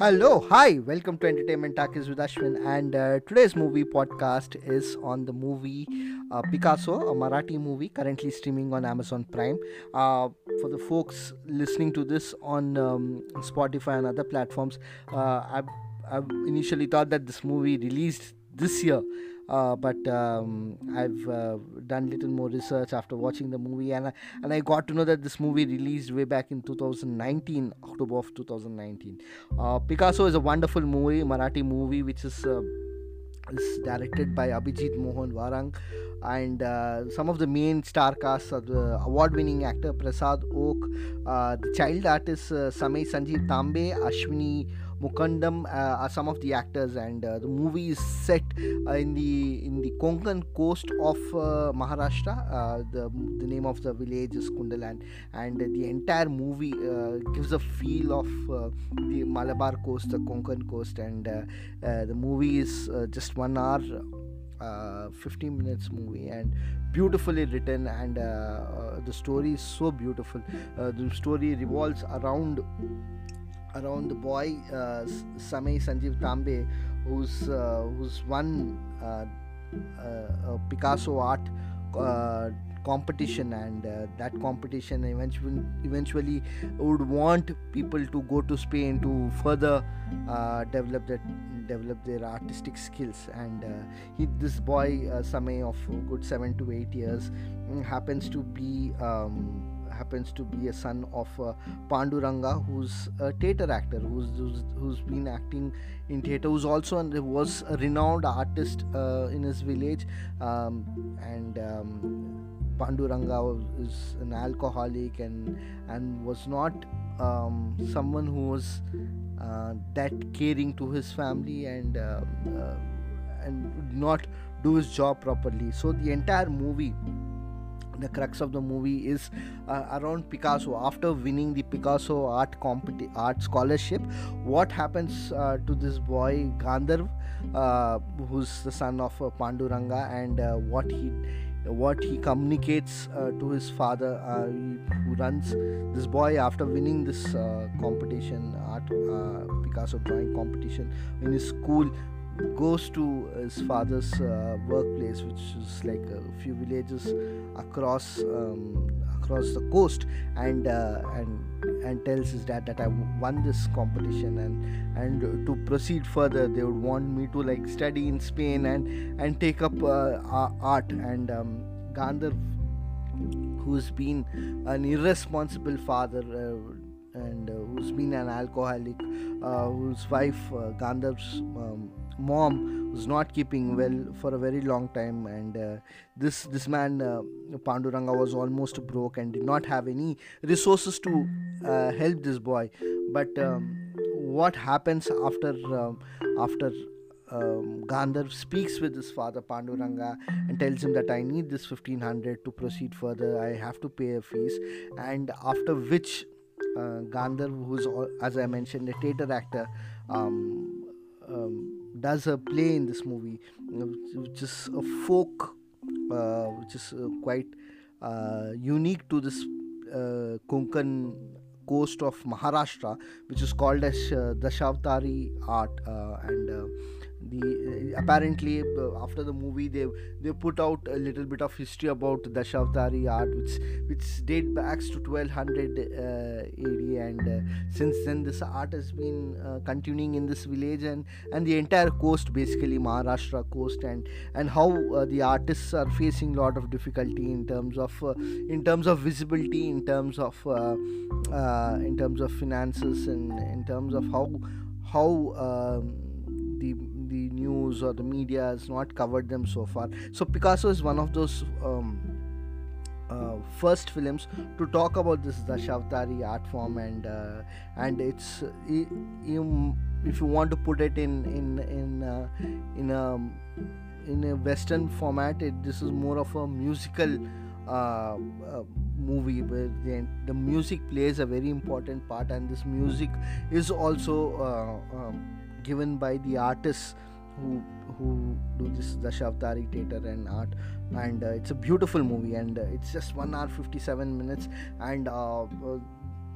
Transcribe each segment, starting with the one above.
Hello, hi, welcome to Entertainment Talkies with Ashwin. And uh, today's movie podcast is on the movie uh, Picasso, a Marathi movie currently streaming on Amazon Prime. Uh, for the folks listening to this on um, Spotify and other platforms, uh, I've, I've initially thought that this movie released this year. Uh, but um, I've uh, done little more research after watching the movie, and I, and I got to know that this movie released way back in 2019, October of 2019. Uh, Picasso is a wonderful movie, Marathi movie, which is uh, is directed by Abhijit Mohan Warang, and uh, some of the main star casts are the award-winning actor Prasad Oak, uh, the child artist uh, Samay Sanjeev Tambe, Ashwini. Mukadam uh, are some of the actors, and uh, the movie is set uh, in the in the Konkan coast of Maharashtra. The the name of the village is Kundaland, and the entire movie gives a feel of the Malabar coast, the Konkan coast, and the movie is just one hour. Uh, 15 minutes movie and beautifully written and uh, uh, the story is so beautiful the story revolves around around the boy uh, Samay Sanjeev Tambe, who's uh, who's won uh, uh, a Picasso art uh, competition, and uh, that competition eventually eventually would want people to go to Spain to further uh, develop that develop their artistic skills. And uh, he this boy uh, Samay of good 7 to 8 years mm, happens to be um, happens to be a son of uh, Panduranga, who's a theatre actor, who's, who's who's been acting in theatre, who's also an, was a renowned artist uh, in his village, um, and um, Panduranga is an alcoholic and and was not um, someone who was uh, that caring to his family and uh, uh, and not do his job properly. So the entire movie the crux of the movie is uh, around Picasso. After winning the Picasso art competi- art scholarship, what happens uh, to this boy Gandharv, uh, who's the son of uh, Panduranga, and uh, what he what he communicates uh, to his father, who runs this boy after winning this competition, art Picasso drawing competition in his school goes to his father's uh, workplace, which is like a few villages across um, across the coast, and uh, and and tells his dad that I won this competition, and and to proceed further, they would want me to like study in Spain and and take up uh, art and um, who's been an irresponsible father. Uh, and uh, who's been an alcoholic, uh, whose wife uh, Gandharv's um, mom was not keeping well for a very long time and uh, this this man uh, panduranga was almost broke and did not have any resources to uh, help this boy but um, what happens after um, after um, Gandharv speaks with his father Panduranga and tells him that I need this 1500 to proceed further. I have to pay a fees, and after which Gandharv, who's al- as I mentioned a theatre actor, um, um, does a play in this movie, uh, which is a folk, uh, which is uh, quite uh, unique to this uh, Konkan coast of Maharashtra, which is called as uh, Dashavatari art, uh, and uh, the uh, apparently uh, after the movie they they put out a little bit of history about Dashavatari art, which which date backs to 1200 uh, AD, and uh, since then this art has been uh, continuing in this village and and the entire coast, basically Maharashtra coast, and and how uh, the artists are facing a lot of difficulty in terms of in terms of visibility, in terms of in terms of finances, and in terms of how how um, the news or the media has not covered them so far. So Picasso is one of those um, uh, first films to talk about this Dashavatari art form, and uh, and it's you, if you want to put it in in in uh, in a in a Western format, it, this is more of a musical. Uh, uh, movie where the, the music plays a very important part and this music is also uh, um, given by the artists who who do this the Dashavatari theater and art and uh, it's a beautiful movie and uh, it's just 1 hour 57 minutes and uh, uh,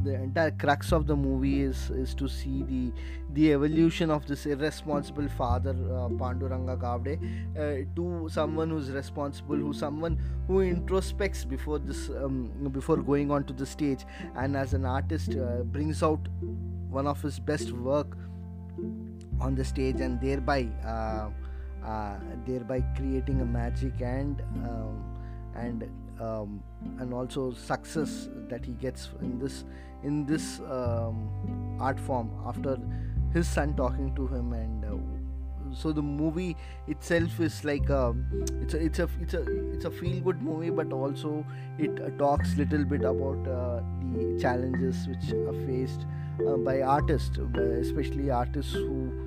the entire crux of the movie is is to see the the evolution of this irresponsible father uh, Panduranga Gavde uh, to someone who's responsible who someone who introspects before this um, before going on to the stage and as an artist uh, brings out one of his best work on the stage and thereby uh, uh, thereby creating a magic and um, and um, and also success that he gets in this in this um, art form after his son talking to him. And uh, so the movie itself is like a it's a it's a it's a it's a feel good movie but also it uh, talks little bit about uh, the challenges which are faced uh, by artists especially artists who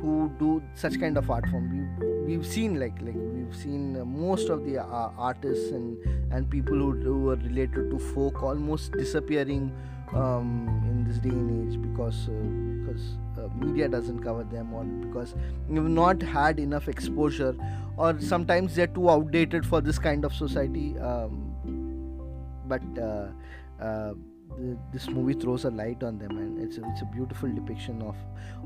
who do such kind of art form. We we've seen like like we've seen uh, most of the uh, artists and and people who, who are related to folk almost disappearing um, in this day and age because uh, because uh, media doesn't cover them or because we've not had enough exposure or sometimes they're too outdated for this kind of society um, but this movie throws a light on them and it's a, it's a beautiful depiction of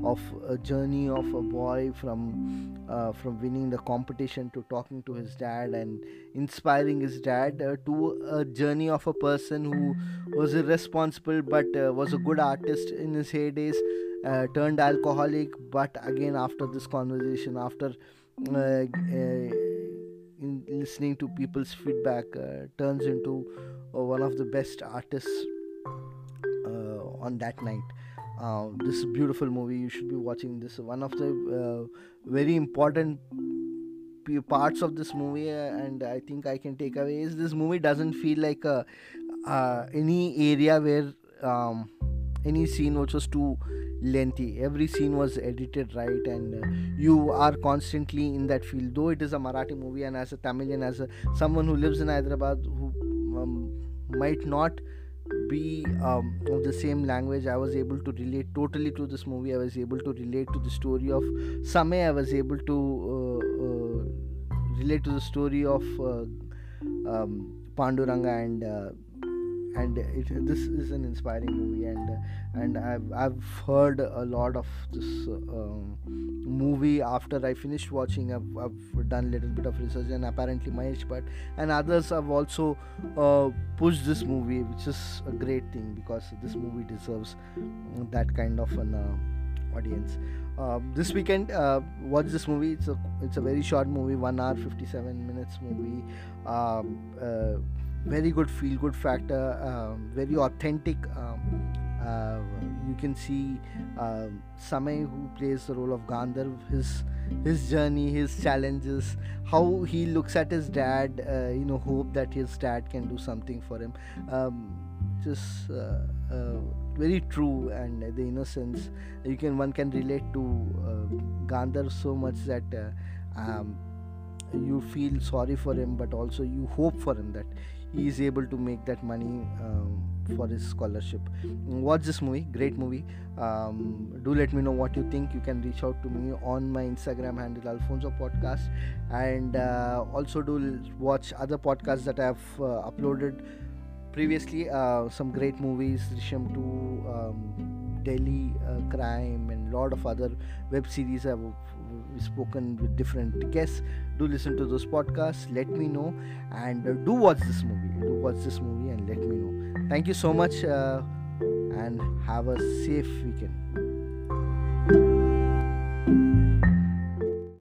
of a journey of a boy from uh, from winning the competition to talking to his dad and inspiring his dad uh, to a journey of a person who was irresponsible but uh, was a good artist in his heydays uh, turned alcoholic but again after this conversation after uh, uh, in listening to people's feedback turns into one of the best artists on that night. Uh, this is beautiful movie. You should be watching this. One of the uh, very important parts of this movie, uh, and I think I can take away is this movie doesn't feel like a, any area where um, any scene which was too lengthy. Every scene was edited right, and uh, you are constantly in that field. Though it is a Marathi movie, and as a Tamilian, as a someone who lives in Hyderabad, who um, might not be um, of the same language i was able to relate totally to this movie. I was able to relate to the story of Samay. I was able to uh, uh, relate to the story of uh, um, panduranga and uh, and it, this is an inspiring movie and and I've, I've heard a lot of this um, movie after I finished watching. I've, I've done a little bit of research and apparently Mahesh Bhatt and others have also uh, pushed this movie which is a great thing because this movie deserves that kind of an uh, audience. Uh, this weekend uh, watch this movie. It's a it's a very short movie 1 hour 57 minutes movie. Um, uh, very good feel good factor um, very authentic um, uh, you can see uh, Samay who plays the role of Gandharv his his journey his challenges how he looks at his dad uh, you know hope that his dad can do something for him um, just uh, uh, very true and the innocence. You can one can relate to uh, Gandharv so much that um, you feel sorry for him but also you hope for him that he is able to make that money um, for his scholarship. Watch this movie great movie. Um, do let me know what you think. You can reach out to me on my instagram handle alfonso podcast. And uh, also do watch other podcasts that i have uh, uploaded previously. Uh, some great movies Drishyam 2 um, delhi uh, crime and a lot of other web series I've spoken with different guests. Do listen to those podcasts let me know. And uh, do watch this movie do watch this movie and let me know. Thank you so much uh, and have a safe weekend